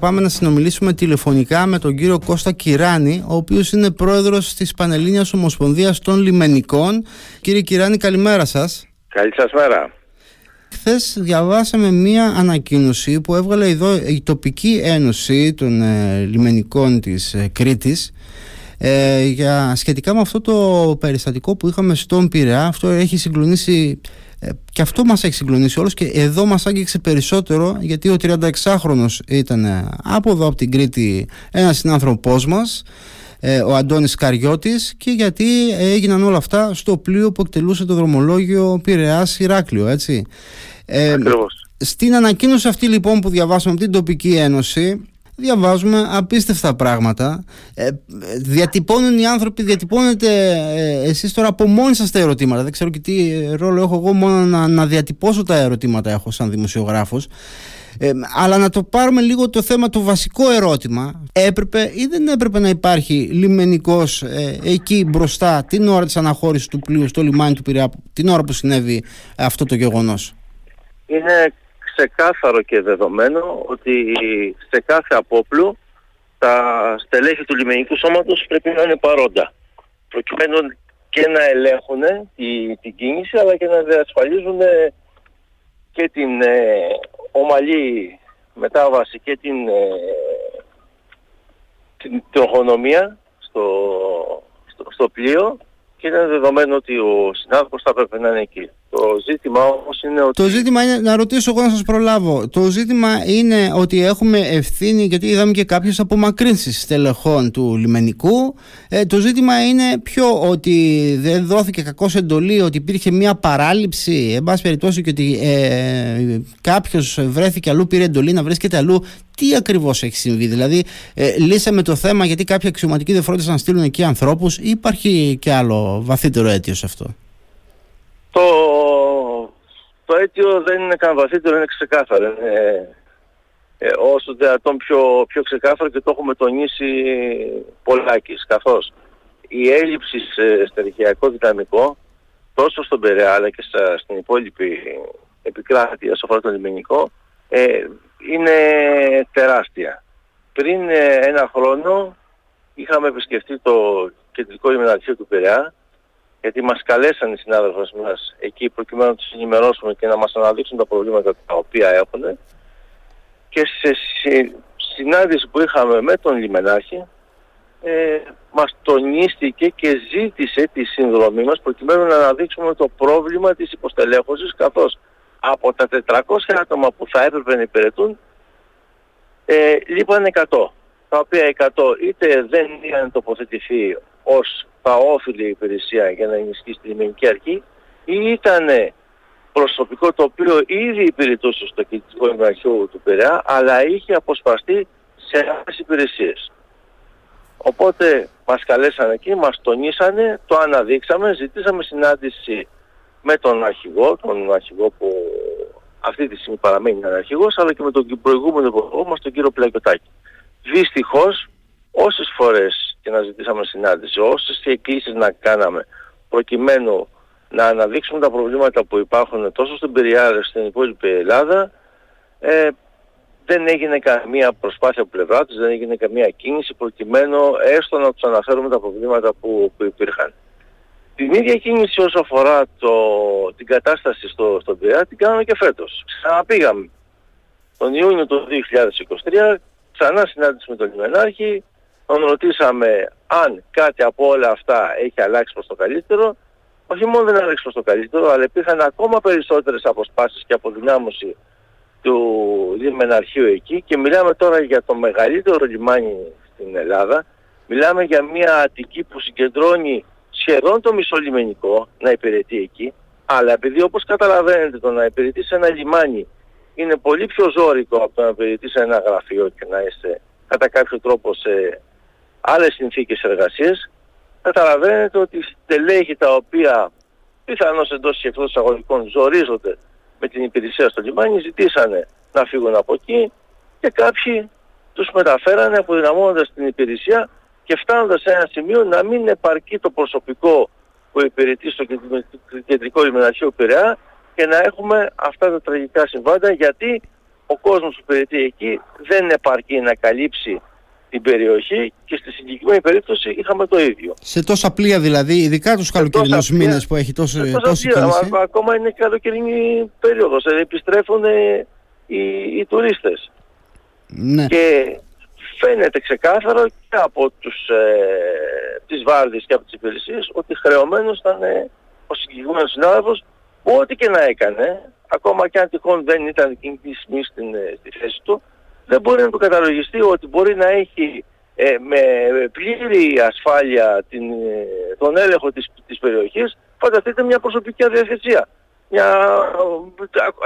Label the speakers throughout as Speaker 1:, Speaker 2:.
Speaker 1: Πάμε να συνομιλήσουμε τηλεφωνικά με τον κύριο Κώστα Κυράνη, ο οποίος είναι πρόεδρος της Πανελλήνιας Ομοσπονδίας των Λιμενικών. Κύριε Κυράνη, καλημέρα σας.
Speaker 2: Καλή σας μέρα.
Speaker 1: Χθες διαβάσαμε μία ανακοίνωση που έβγαλε εδώ η τοπική ένωση των ε, λιμενικών της ε, Κρήτης ε, για, σχετικά με αυτό το περιστατικό που είχαμε στον Πειραιά. Αυτό έχει συγκλονίσει ε, και αυτό μας έχει συγκλονίσει όλους και εδώ μας άγγιξε περισσότερο γιατί ο 36χρονος ήταν ε, από εδώ από την Κρήτη ένας συνάνθρωπός μας ε, ο Αντώνης Καριώτης και γιατί έγιναν όλα αυτά στο πλοίο που εκτελούσε το δρομολόγιο Πειραιάς Ηράκλειο έτσι.
Speaker 2: Ε,
Speaker 1: στην ανακοίνωση αυτή λοιπόν που διαβάσαμε από την τοπική ένωση διαβάζουμε απίστευτα πράγματα. Ε, διατυπώνουν οι άνθρωποι, διατυπώνετε ε, εσείς τώρα από μόνοι σας τα ερωτήματα. Δεν ξέρω και τι ρόλο έχω εγώ μόνο να, να διατυπώσω τα ερωτήματα έχω σαν δημοσιογράφος. Ε, αλλά να το πάρουμε λίγο το θέμα, το βασικό ερώτημα. Έπρεπε ή δεν έπρεπε να υπάρχει λιμενικός ε, εκεί μπροστά την ώρα της αναχώρησης του πλοίου στο λιμάνι του Πειραιά, την ώρα που συνέβη αυτό το γεγονός;
Speaker 2: Είναι ξεκάθαρο και δεδομένο ότι σε κάθε απόπλου τα στελέχη του λιμενικού σώματος πρέπει να είναι παρόντα προκειμένου και να ελέγχουν τη, την κίνηση αλλά και να διασφαλίζουν και την ε, ομαλή μετάβαση και την, ε, την τροχονομία στο, στο, στο πλοίο και είναι δεδομένο ότι ο συνάδελφος θα πρέπει να είναι εκεί. Το ζήτημα όμως είναι ότι...
Speaker 1: Το ζήτημα είναι, να ρωτήσω εγώ να σας προλάβω, το ζήτημα είναι ότι έχουμε ευθύνη, γιατί είδαμε και κάποιες απομακρύνσεις στελεχών του λιμενικού, ε, το ζήτημα είναι πιο ότι δεν δόθηκε κακώς εντολή, ότι υπήρχε μια παράληψη, εν πάση περιπτώσει και ότι ε, κάποιος βρέθηκε αλλού, πήρε εντολή να βρίσκεται αλλού, τι ακριβώς έχει συμβεί, δηλαδή ε, λύσαμε το θέμα γιατί κάποιοι αξιωματικοί δεν φρόντισαν να στείλουν εκεί ανθρώπους ή υπάρχει και άλλο βαθύτερο αίτιο σε αυτό;
Speaker 2: Το, το αίτιο δεν είναι καν βαθύτερο, είναι ξεκάθαρο. Είναι, ε, όσο δυνατόν πιο, πιο ξεκάθαρο και το έχουμε τονίσει πολλάκις, καθώς η έλλειψη σε στερχειακό δυναμικό τόσο στον Περέα αλλά και στα, στην υπόλοιπη επικράτεια στο αφορά το λιμενικό ε, είναι τεράστια. Πριν ε, ένα χρόνο είχαμε επισκεφτεί το κεντρικό λιμεναρχείο του Περέα γιατί μας καλέσαν οι συνάδελφοι μας εκεί προκειμένου να τους ενημερώσουμε και να μας αναδείξουν τα προβλήματα τα οποία έχουν. Και σε συνάντηση που είχαμε με τον Λιμενάρχη ε, μας τονίστηκε και ζήτησε τη συνδρομή μας προκειμένου να αναδείξουμε το πρόβλημα της υποστελέχωσης καθώς από τα 400 άτομα που θα έπρεπε να υπηρετούν ε, λείπαν 100 τα οποία 100 είτε δεν είχαν τοποθετηθεί ως τα όφιλη υπηρεσία για να ενισχύσει τη λιμενική αρχή ή ήταν προσωπικό το οποίο ήδη υπηρετούσε στο κοινωνικό Ιμπραχείο του Πειραιά αλλά είχε αποσπαστεί σε άλλες υπηρεσίες. Οπότε μας καλέσανε εκεί, μας τονίσανε, το αναδείξαμε, ζητήσαμε συνάντηση με τον αρχηγό, τον αρχηγό που αυτή τη στιγμή παραμένει αρχηγός, αλλά και με τον προηγούμενο υπουργό μας, τον κύριο Πλακιωτάκη. Δυστυχώς, όσες φορές και να ζητήσαμε συνάντηση, όσες εκκλήσεις να κάναμε προκειμένου να αναδείξουμε τα προβλήματα που υπάρχουν τόσο στην Περιάδα στην υπόλοιπη Ελλάδα, ε, δεν έγινε καμία προσπάθεια από πλευρά τους, δεν έγινε καμία κίνηση προκειμένου έστω να τους αναφέρουμε τα προβλήματα που, που υπήρχαν. Την ίδια κίνηση όσο αφορά το, την κατάσταση στο, στον Πειραιά την κάναμε και φέτος. Ξαναπήγαμε τον Ιούνιο του 2023, ξανά συνάντηση με τον Λιμενάρχη, τον ρωτήσαμε αν κάτι από όλα αυτά έχει αλλάξει προς το καλύτερο. Όχι μόνο δεν αλλάξει προς το καλύτερο, αλλά υπήρχαν ακόμα περισσότερες αποσπάσεις και αποδυνάμωση του λιμεναρχείου εκεί και μιλάμε τώρα για το μεγαλύτερο λιμάνι στην Ελλάδα. Μιλάμε για μια Αττική που συγκεντρώνει σχεδόν το μισό λιμενικό να υπηρετεί εκεί, αλλά επειδή όπως καταλαβαίνετε το να υπηρετείς σε ένα λιμάνι είναι πολύ πιο ζώρικο από το να υπηρετείς σε ένα γραφείο και να είσαι κατά κάποιο τρόπο σε άλλες συνθήκες εργασίας, καταλαβαίνετε ότι στελέχη τα οποία πιθανώς εντός και εκτός εισαγωγικών ζορίζονται με την υπηρεσία στο λιμάνι, ζητήσανε να φύγουν από εκεί και κάποιοι τους μεταφέρανε αποδυναμώνοντας την υπηρεσία και φτάνοντας σε ένα σημείο να μην επαρκεί το προσωπικό που υπηρετεί στο κεντρικό λιμεναρχείο Πειραιά και να έχουμε αυτά τα τραγικά συμβάντα γιατί ο κόσμος που υπηρετεί εκεί δεν επαρκεί να καλύψει την περιοχή και στη συγκεκριμένη περίπτωση είχαμε το ίδιο.
Speaker 1: Σε τόσα πλοία δηλαδή, ειδικά τους καλοκαιρινούς μήνες που έχει τόσο, τόση
Speaker 2: κίνηση. Ακόμα είναι καλοκαιρινή περίοδος, δηλαδή επιστρέφουν οι, οι τουρίστες.
Speaker 1: Ναι.
Speaker 2: Και φαίνεται ξεκάθαρο και από τους, ε, τις βάρδιες και από τις υπηρεσίες ότι χρεωμένος ήταν ε, ο συγκεκριμένος συνάδελφος που ό,τι και να έκανε, ακόμα και αν τυχόν δεν ήταν εκείνη τη στιγμή στην, ε, στη θέση του, δεν μπορεί να του καταλογιστεί ότι μπορεί να έχει ε, με πλήρη ασφάλεια την, ε, τον έλεγχο της, της περιοχής, φανταστείτε μια προσωπική αδιαθεσία. Μια,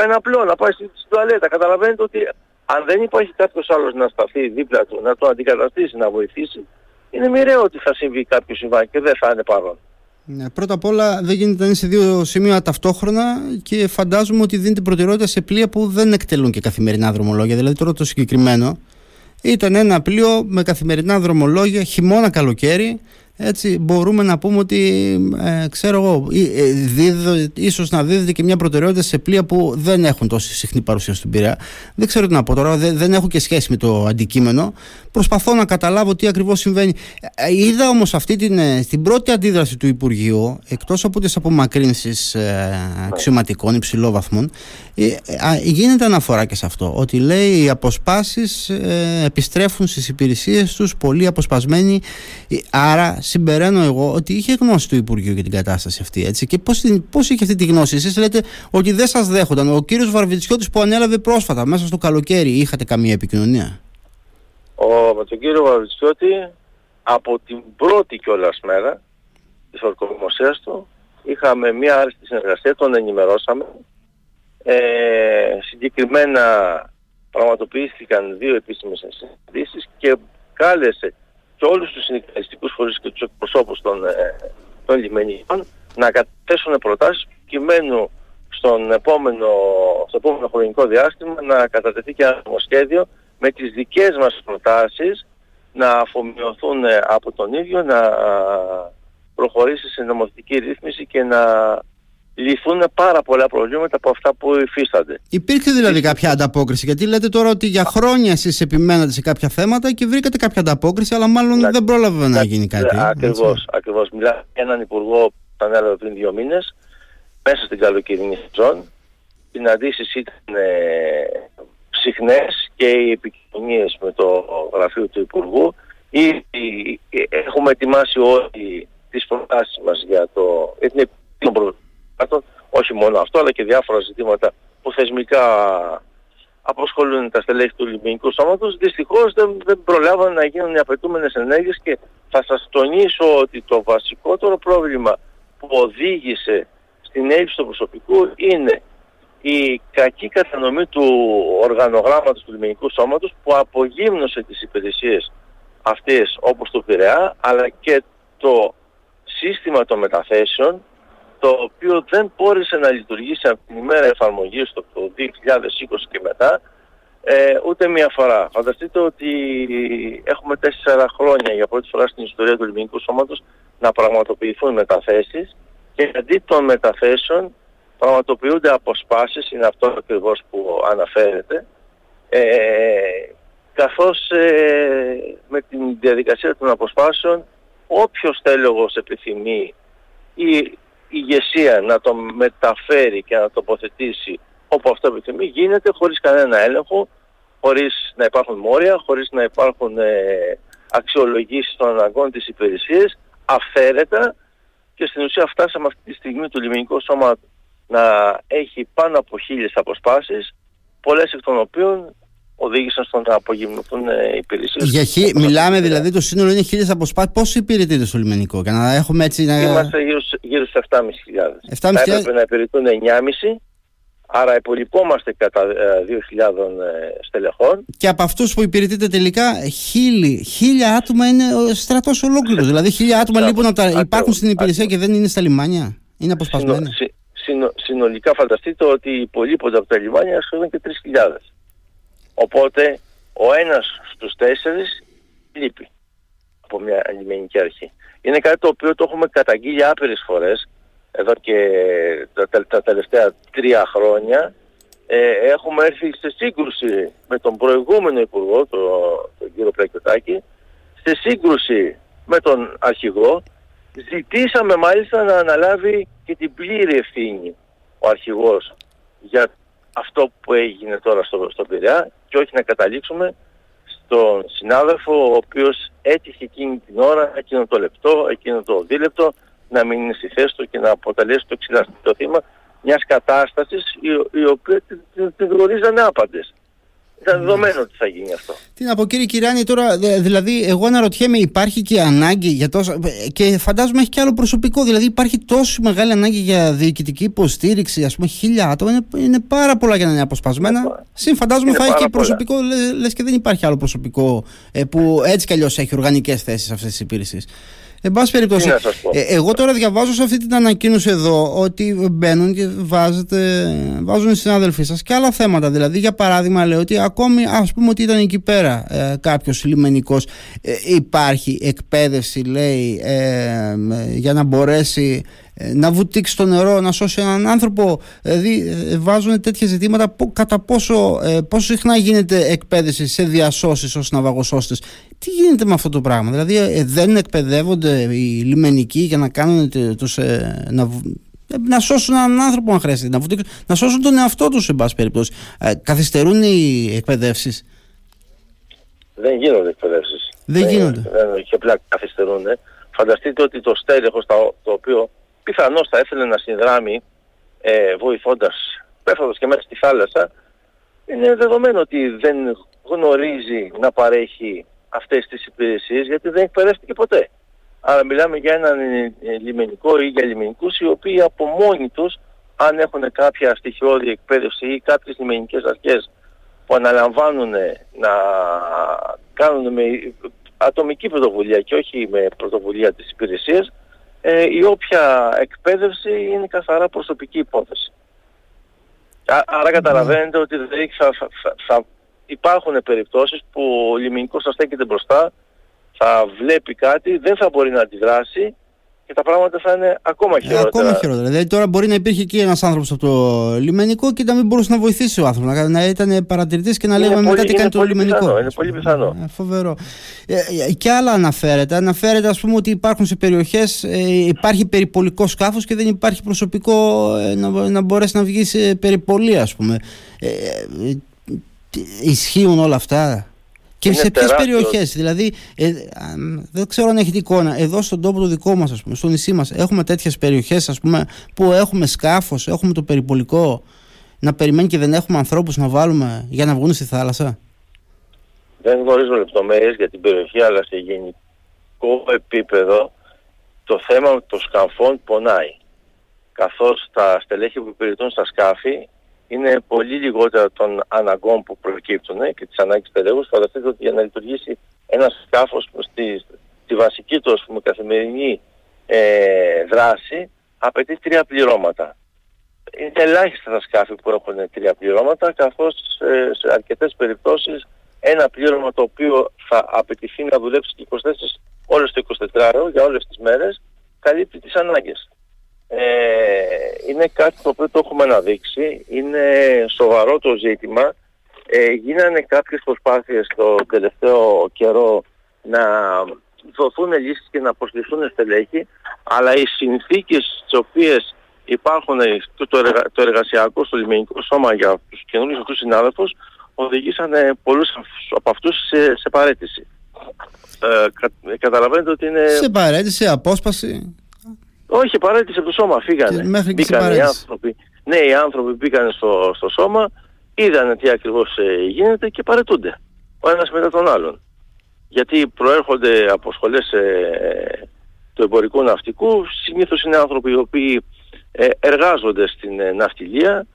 Speaker 2: ένα απλό να πάει στην, στην τουαλέτα. Καταλαβαίνετε ότι αν δεν υπάρχει κάποιος άλλος να σταθεί δίπλα του, να το αντικαταστήσει, να βοηθήσει, είναι μοιραίο ότι θα συμβεί κάποιο συμβάν και δεν θα είναι παρόν.
Speaker 1: Ναι, πρώτα απ' όλα δεν γίνεται να είναι σε δύο σημεία ταυτόχρονα και φαντάζομαι ότι δίνεται προτεραιότητα σε πλοία που δεν εκτελούν και καθημερινά δρομολόγια. Δηλαδή τώρα το συγκεκριμένο ήταν ένα πλοίο με καθημερινά δρομολόγια χειμώνα καλοκαίρι έτσι μπορούμε να πούμε ότι ε, ξέρω εγώ ε, ίσως να δίδεται και μια προτεραιότητα σε πλοία που δεν έχουν τόση συχνή παρουσία στον Πειραιά. Δεν ξέρω τι να πω τώρα δεν, δεν έχω και σχέση με το αντικείμενο. Προσπαθώ να καταλάβω τι ακριβώς συμβαίνει. Ε, είδα όμως αυτή την, ε, την πρώτη αντίδραση του Υπουργείου εκτός από τις απομακρύνσεις ε, αξιωματικών υψηλόβαθμων ε, γίνεται αναφορά και σε αυτό ότι λέει οι αποσπάσεις επιστρέφουν στις υπηρεσίες τους πολύ αποσπασμένοι άρα συμπεραίνω εγώ ότι είχε γνώση του Υπουργείου για την κατάσταση αυτή. Έτσι. Και πώς πώς είχε αυτή τη γνώση, εσείς λέτε ότι δεν σας δέχονταν. Ο κύριος Βαρβιτσιώτης που ανέλαβε πρόσφατα, μέσα στο καλοκαίρι, είχατε καμία επικοινωνία;
Speaker 2: Ο, με τον κύριο Βαρβιτσιώτη, από την πρώτη κιόλας μέρα της ορκομοσίας του, είχαμε μία άριστη συνεργασία, τον ενημερώσαμε. Ε, συγκεκριμένα πραγματοποιήθηκαν δύο επίσημες συναντήσεις και κάλεσε και όλους τους συνδικαλιστικούς φορείς και τους εκπροσώπους των, ε, των λιμενικών να καταθέσουν προτάσεις προκειμένου στον επόμενο, στο επόμενο χρονικό διάστημα να κατατεθεί και ένα νομοσχέδιο με τις δικές μας προτάσεις να αφομοιωθούν από τον ίδιο, να προχωρήσει σε νομοθετική ρύθμιση και να λυθούν πάρα πολλά προβλήματα από αυτά που υφίστανται.
Speaker 1: Υπήρχε δηλαδή κάποια ανταπόκριση, γιατί λέτε τώρα ότι για χρόνια εσείς επιμένατε σε κάποια θέματα και βρήκατε κάποια ανταπόκριση, αλλά μάλλον να, δεν πρόλαβε να, να γίνει κάτι.
Speaker 2: Ακριβώς, ακριβώς. Μιλάμε για έναν υπουργό που ήταν έλαβε πριν δύο μήνες, μέσα στην καλοκαιρινή σεζόν. Οι συναντήσεις ήταν ε, συχνές και οι επικοινωνίες με το γραφείο του Υπουργού. Ήδη έχουμε ετοιμάσει όλοι τις προτάσεις μας για το, για την όχι μόνο αυτό, αλλά και διάφορα ζητήματα που θεσμικά αποσχολούν τα στελέχη του Λιμενικού Σώματος, δυστυχώς δεν, δεν προλάβαν να γίνουν οι απαιτούμενες ενέργειες και θα σας τονίσω ότι το βασικότερο πρόβλημα που οδήγησε στην έλλειψη του προσωπικού είναι η κακή κατανομή του οργανογράμματος του Λιμενικού Σώματος που απογύμνωσε τις υπηρεσίες αυτές όπως το Πειραιά αλλά και το σύστημα των μεταθέσεων το οποίο δεν μπόρεσε να λειτουργήσει από την ημέρα εφαρμογής το 2020 και μετά ε, ούτε μία φορά. Φανταστείτε ότι έχουμε τέσσερα χρόνια για πρώτη φορά στην ιστορία του Ελληνικού Σώματος να πραγματοποιηθούν μεταθέσεις και αντί των μεταθέσεων πραγματοποιούνται αποσπάσεις, είναι αυτό ακριβώς που αναφέρεται, ε, καθώς ε, με την διαδικασία των αποσπάσεων όποιος τέλογος επιθυμεί ή ηγεσία να το μεταφέρει και να τοποθετήσει όπου αυτό επιθυμεί γίνεται χωρίς κανένα έλεγχο, χωρίς να υπάρχουν μόρια, χωρίς να υπάρχουν ε, αξιολογήσεις των αναγκών της υπηρεσίας, αυθαίρετα και στην ουσία φτάσαμε αυτή τη στιγμή το λιμενικό σώμα να έχει πάνω από χίλιες αποσπάσεις, πολλές εκ των οποίων οδήγησαν στο να απογυμνωθούν ε, οι υπηρεσίες.
Speaker 1: Για χι... Μιλάμε δηλαδή το σύνολο είναι χίλιες αποσπάσεις. Πώς υπηρετείτε στο λιμενικό για να έχουμε έτσι... Να...
Speaker 2: Είμαστε γύρω, γύρω στους 7.500. 7.500. Θα έπρεπε να υπηρετούν 9.500. Άρα υπολοιπόμαστε κατά 2.000 ε, ε, στελεχών.
Speaker 1: Και από αυτούς που υπηρετείτε τελικά χίλι, χίλια άτομα είναι ο στρατός ολόκληρος. δηλαδή χίλια άτομα λοιπόν τα... υπάρχουν στην υπηρεσία και δεν είναι στα λιμάνια. Είναι αποσπασμένα. Συνο,
Speaker 2: συνο, συνολικά φανταστείτε ότι υπολείπονται από τα λιμάνια σχεδόν και 3.000. Οπότε ο ένας στους τέσσερις λείπει από μια λιμενική αρχή. Είναι κάτι το οποίο το έχουμε καταγγείλει άπειρες φορές εδώ και τα, τα τελευταία τρία χρόνια. Ε, έχουμε έρθει σε σύγκρουση με τον προηγούμενο Υπουργό, τον, τον κύριο Πλακιωτάκη, σε σύγκρουση με τον αρχηγό, ζητήσαμε μάλιστα να αναλάβει και την πλήρη ευθύνη ο αρχηγός για αυτό που έγινε τώρα στο, στο Πειραιά και όχι να καταλήξουμε στον συνάδελφο ο οποίος έτυχε εκείνη την ώρα, εκείνο το λεπτό, εκείνο το δίλεπτο να μην είναι στη θέση του και να αποτελέσει το εξηλαστικό θύμα μιας κατάστασης η, η οποία την, την γνωρίζανε άπαντες. Ήταν δεδομένο ότι θα γίνει αυτό.
Speaker 1: Τι να πω κύριε Κυράνη τώρα, δηλαδή εγώ αναρωτιέμαι υπάρχει και ανάγκη για τόσο και φαντάζομαι έχει και άλλο προσωπικό, δηλαδή υπάρχει τόσο μεγάλη ανάγκη για διοικητική υποστήριξη, ας πούμε χίλια άτομα, είναι, είναι πάρα πολλά για να είναι αποσπασμένα. Συν φαντάζομαι θα έχει και προσωπικό, λες, και δεν υπάρχει άλλο προσωπικό ε, που έτσι κι αλλιώς έχει οργανικές θέσεις αυτές τις υπηρεσίες. Εν πάση περιπτώσει, ε, εγώ τώρα διαβάζω σε αυτή την ανακοίνωση εδώ ότι μπαίνουν και βάζετε, βάζουν οι συνάδελφοί σας και άλλα θέματα. Δηλαδή, για παράδειγμα, λέει ότι ακόμη ας πούμε ότι ήταν εκεί πέρα ε, κάποιος λιμενικός, ε, υπάρχει εκπαίδευση, λέει, ε, για να μπορέσει ε, να βουτήξει το νερό, να σώσει έναν άνθρωπο. Δηλαδή βάζουν τέτοια ζητήματα κατά πόσο, πόσο συχνά γίνεται εκπαίδευση σε διασώσεις ως ναυαγοσώστες. Τι γίνεται με αυτό το πράγμα, Δηλαδή δεν εκπαιδεύονται οι λιμενικοί για να κάνουν τους, να, να σώσουν έναν άνθρωπο αν χρειάζεται, να, βουτήξουν, να σώσουν τον εαυτό τους σε πάση περιπτώσει. καθυστερούν οι εκπαιδεύσεις;
Speaker 2: Δεν γίνονται εκπαιδεύσεις.
Speaker 1: Δεν, δεν γίνονται.
Speaker 2: Δεν, και απλά καθυστερούν. Φανταστείτε ότι το στέλεχος το, το οποίο πιθανώς θα ήθελε να συνδράμει ε, βοηθώντας, πέφτοντας και μέσα στη θάλασσα, είναι δεδομένο ότι δεν γνωρίζει να παρέχει αυτές τις υπηρεσίες γιατί δεν εκπαιδεύτηκε ποτέ. Άρα μιλάμε για έναν ε, λιμενικό ή για λιμενικούς οι οποίοι από μόνοι τους αν έχουν κάποια στοιχειώδη εκπαίδευση ή κάποιες λιμενικές αρχές που αναλαμβάνουν να κάνουν με ατομική πρωτοβουλία και όχι με πρωτοβουλία της υπηρεσίας, ε, η όποια εκπαίδευση είναι καθαρά προσωπική υπόθεση. Άρα καταλαβαίνετε ότι δηλαδή θα, θα, θα υπάρχουν περιπτώσεις που ο λιμενικός θα στέκεται μπροστά, θα βλέπει κάτι, δεν θα μπορεί να αντιδράσει και τα πράγματα θα είναι ακόμα ε, χειρότερα.
Speaker 1: ακόμα χειρότερα. Δηλαδή τώρα μπορεί να υπήρχε εκεί ένας άνθρωπος από το λιμενικό και να μην μπορούσε να βοηθήσει ο άνθρωπος. Να, να ήταν παρατηρητής και να λέγαμε μετά τι κάνει το λιμενικό.
Speaker 2: Πιθανό, είναι πολύ πιθανό.
Speaker 1: Ε, φοβερό. Ε, ε, και άλλα αναφέρεται. Αναφέρεται, ας πούμε, ότι υπάρχουν σε περιοχές, ε, υπάρχει περιπολικό σκάφος και δεν υπάρχει προσωπικό ε, να, να μπορέσει να βγει σε περιπολία, ας πούμε. Ε, ισχύουν όλα αυτά; Και σε ποιες περιοχές, δηλαδή, ε, δεν ξέρω αν έχετε εικόνα, εδώ στον τόπο το δικό μας, στο νησί μας, έχουμε τέτοιες περιοχές που έχουμε σκάφος, έχουμε το περιπολικό να περιμένει και δεν έχουμε ανθρώπους να βάλουμε για να βγουν στη θάλασσα;
Speaker 2: Δεν γνωρίζω λεπτομέρειες για την περιοχή, αλλά σε γενικό επίπεδο το θέμα των σκαφών πονάει. Καθώς τα στελέχη που υπηρετούν στα σκάφη είναι πολύ λιγότερα των αναγκών που προκύπτουν ε, και τις ανάγκες τελεγούς. Φανταστείτε ότι για να λειτουργήσει ένα σκάφος στη, στη βασική του πούμε, καθημερινή ε, δράση απαιτεί τρία πληρώματα. Είναι ελάχιστα τα σκάφη που έχουν τρία πληρώματα καθώς ε, σε αρκετές περιπτώσεις ένα πλήρωμα το οποίο θα απαιτηθεί να δουλέψει 24 όλες το 24 ώρο για όλες τις μέρες καλύπτει τις ανάγκες. Ε, είναι κάτι το οποίο το έχουμε αναδείξει, είναι σοβαρό το ζήτημα. Ε, γίνανε κάποιες προσπάθειες το τελευταίο καιρό να δοθούν λύσεις και να προσληφθούν στελέχη, αλλά οι συνθήκες στις οποίες υπάρχουν το, το, εργασιακό στο λιμενικό σώμα για τους καινούριους αυτούς συνάδελφους οδηγήσαν πολλούς από αυτούς σε, σε παρέτηση. Ε, κα, καταλαβαίνετε ότι είναι...
Speaker 1: Σε παρέτηση, απόσπαση.
Speaker 2: Όχι, παρέτησε από το σώμα, φύγανε.
Speaker 1: Και μέχρι
Speaker 2: μπήκαν οι άνθρωποι. Ναι, οι άνθρωποι μπήκαν στο, στο σώμα, είδαν τι ακριβώς ε, γίνεται και παρετούνται. Ο ένας μετά τον άλλον. Γιατί προέρχονται από σχολές ε, του εμπορικού ναυτικού, συνήθως είναι άνθρωποι οι οποίοι ε, εργάζονται στην ε, ναυτιλία,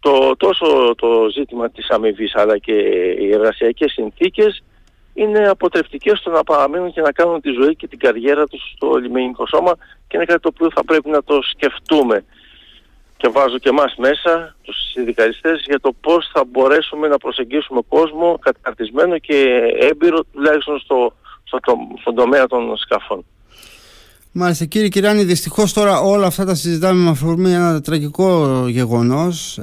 Speaker 2: το, τόσο το ζήτημα της αμοιβής αλλά και οι εργασιακές συνθήκες είναι αποτρεπτικές στο να παραμείνουν και να κάνουν τη ζωή και την καριέρα τους στο λιμενικό σώμα και είναι κάτι το οποίο θα πρέπει να το σκεφτούμε. Και βάζω και εμάς μέσα, τους συνδικαλιστές, για το πώς θα μπορέσουμε να προσεγγίσουμε κόσμο καταρτισμένο και έμπειρο τουλάχιστον στο, στο, στον τομέα των σκαφών.
Speaker 1: Μάλιστα κύριε Κυράνη, δυστυχώς τώρα όλα αυτά τα συζητάμε με αφορμή ένα τραγικό γεγονός.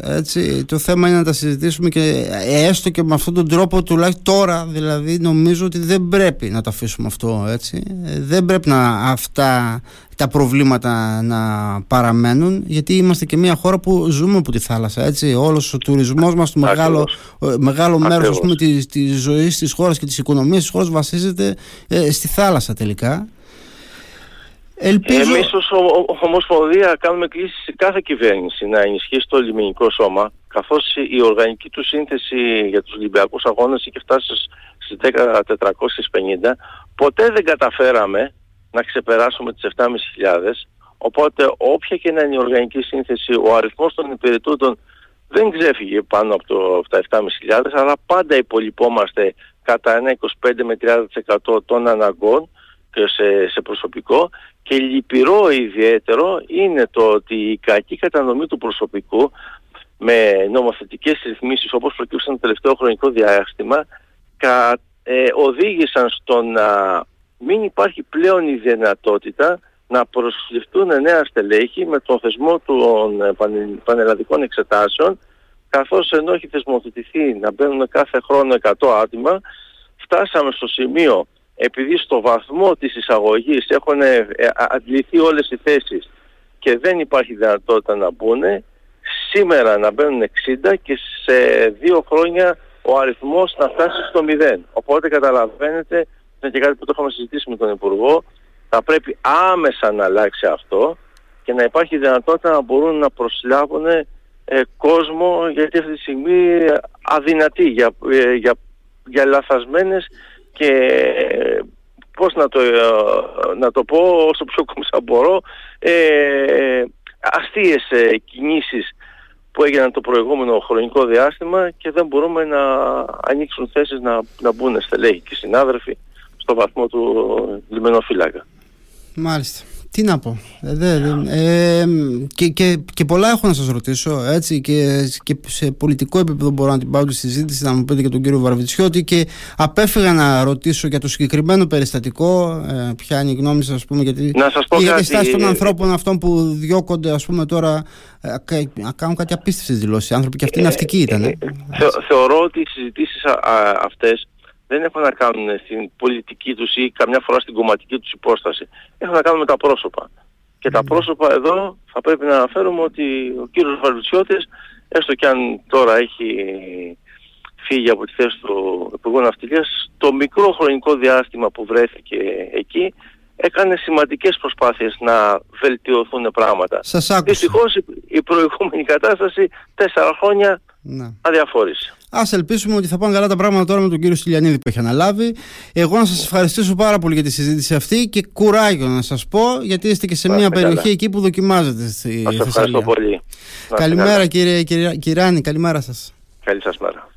Speaker 1: Το θέμα είναι να τα συζητήσουμε και έστω και με αυτόν τον τρόπο τουλάχιστον τώρα δηλαδή νομίζω ότι δεν πρέπει να το αφήσουμε αυτό έτσι. Δεν πρέπει να αυτά τα προβλήματα να παραμένουν γιατί είμαστε και μια χώρα που ζούμε από τη θάλασσα έτσι. Όλος ο τουρισμός μας, το μεγάλο, μεγάλο μέρος της, της ζωής της χώρας και της οικονομίας της χώρας βασίζεται ε, στη θάλασσα τελικά.
Speaker 2: Ελπίζω... Εμείς ως Ομοσπονδία κάνουμε κλήσεις σε κάθε κυβέρνηση να ενισχύσει το λιμενικό σώμα καθώς η οργανική του σύνθεση για τους Ολυμπιακούς Αγώνες είχε φτάσει στις 10.450 ποτέ δεν καταφέραμε να ξεπεράσουμε τις 7.500 οπότε όποια και να είναι η οργανική σύνθεση ο αριθμός των υπηρετούντων δεν ξέφυγε πάνω από, το, τα 7.500 αλλά πάντα υπολοιπόμαστε κατά ένα 25 με 30% των αναγκών σε, σε προσωπικό και λυπηρό ιδιαίτερο είναι το ότι η κακή κατανομή του προσωπικού με νομοθετικές ρυθμίσεις όπως προκύψαν το τελευταίο χρονικό διάστημα κα, ε, οδήγησαν στο να μην υπάρχει πλέον η δυνατότητα να προσληφθούν νέα στελέχη με τον θεσμό των ε, πανελλαδικών εξετάσεων καθώς ενώ έχει θεσμοθετηθεί να μπαίνουν κάθε χρόνο 100 άτομα φτάσαμε στο σημείο επειδή στο βαθμό της εισαγωγής έχουν ε, αντληθεί όλες οι θέσεις και δεν υπάρχει δυνατότητα να μπουν, σήμερα να μπαίνουν 60 και σε δύο χρόνια ο αριθμός να φτάσει στο 0. Οπότε καταλαβαίνετε, είναι και κάτι που το έχουμε συζητήσει με τον Υπουργό, θα πρέπει άμεσα να αλλάξει αυτό και να υπάρχει δυνατότητα να μπορούν να προσλάβουν ε, κόσμο γιατί αυτή τη στιγμή αδυνατή για, ε, για, για λαθασμένες και πώς να το, να το πω όσο πιο κομψά μπορώ ε, αστείες ε, κινήσεις που έγιναν το προηγούμενο χρονικό διάστημα και δεν μπορούμε να ανοίξουν θέσεις να, να μπουν στελέχοι και συνάδελφοι στο βαθμό του λιμενοφύλακα.
Speaker 1: Μάλιστα. Τι να πω. Ε, ε, και, και, και πολλά έχω να σας ρωτήσω έτσι, και, και σε πολιτικό επίπεδο μπορώ να την πάω τη συζήτηση να μου πείτε και τον κύριο Βαρβιτσιώτη και απέφυγα να ρωτήσω για το συγκεκριμένο περιστατικό ε, ποια είναι η γνώμη σας πούμε γιατί,
Speaker 2: να σας πω
Speaker 1: για τη στάση των ανθρώπων αυτών που διώκονται ας πούμε τώρα ε, να κάνουν κάτι απίστευτες δηλώσεις άνθρωποι και αυτοί ναυτικοί ήταν. Ε,
Speaker 2: θεωρώ ότι οι συζητήσεις αυτές δεν έχουν να κάνουν στην πολιτική τους ή καμιά φορά στην κομματική τους υπόσταση. Έχουν να κάνουν με τα πρόσωπα. Και τα πρόσωπα εδώ θα πρέπει να αναφέρουμε ότι ο κύριος Βαρουτσιώτης, έστω και αν τώρα έχει φύγει από τη θέση του Υπουργού Ναυτιλίας, το μικρό χρονικό διάστημα που βρέθηκε εκεί έκανε σημαντικές προσπάθειες να βελτιωθούν πράγματα.
Speaker 1: Σας άκουσα.
Speaker 2: Δυστυχώς η προηγούμενη κατάσταση τέσσερα χρόνια να. αδιαφόρησε.
Speaker 1: Α ελπίσουμε ότι θα πάνε καλά τα πράγματα τώρα με τον κύριο Στυλιανίδη που έχει αναλάβει. Εγώ να σας ευχαριστήσω πάρα πολύ για τη συζήτηση αυτή και κουράγιο να σας πω, γιατί είστε και σε μια περιοχή εκεί που δοκιμάζετε στη
Speaker 2: Σας ευχαριστώ πολύ.
Speaker 1: Καλημέρα κύριε Κυράνη, καλημέρα σας.
Speaker 2: Καλή σας μέρα.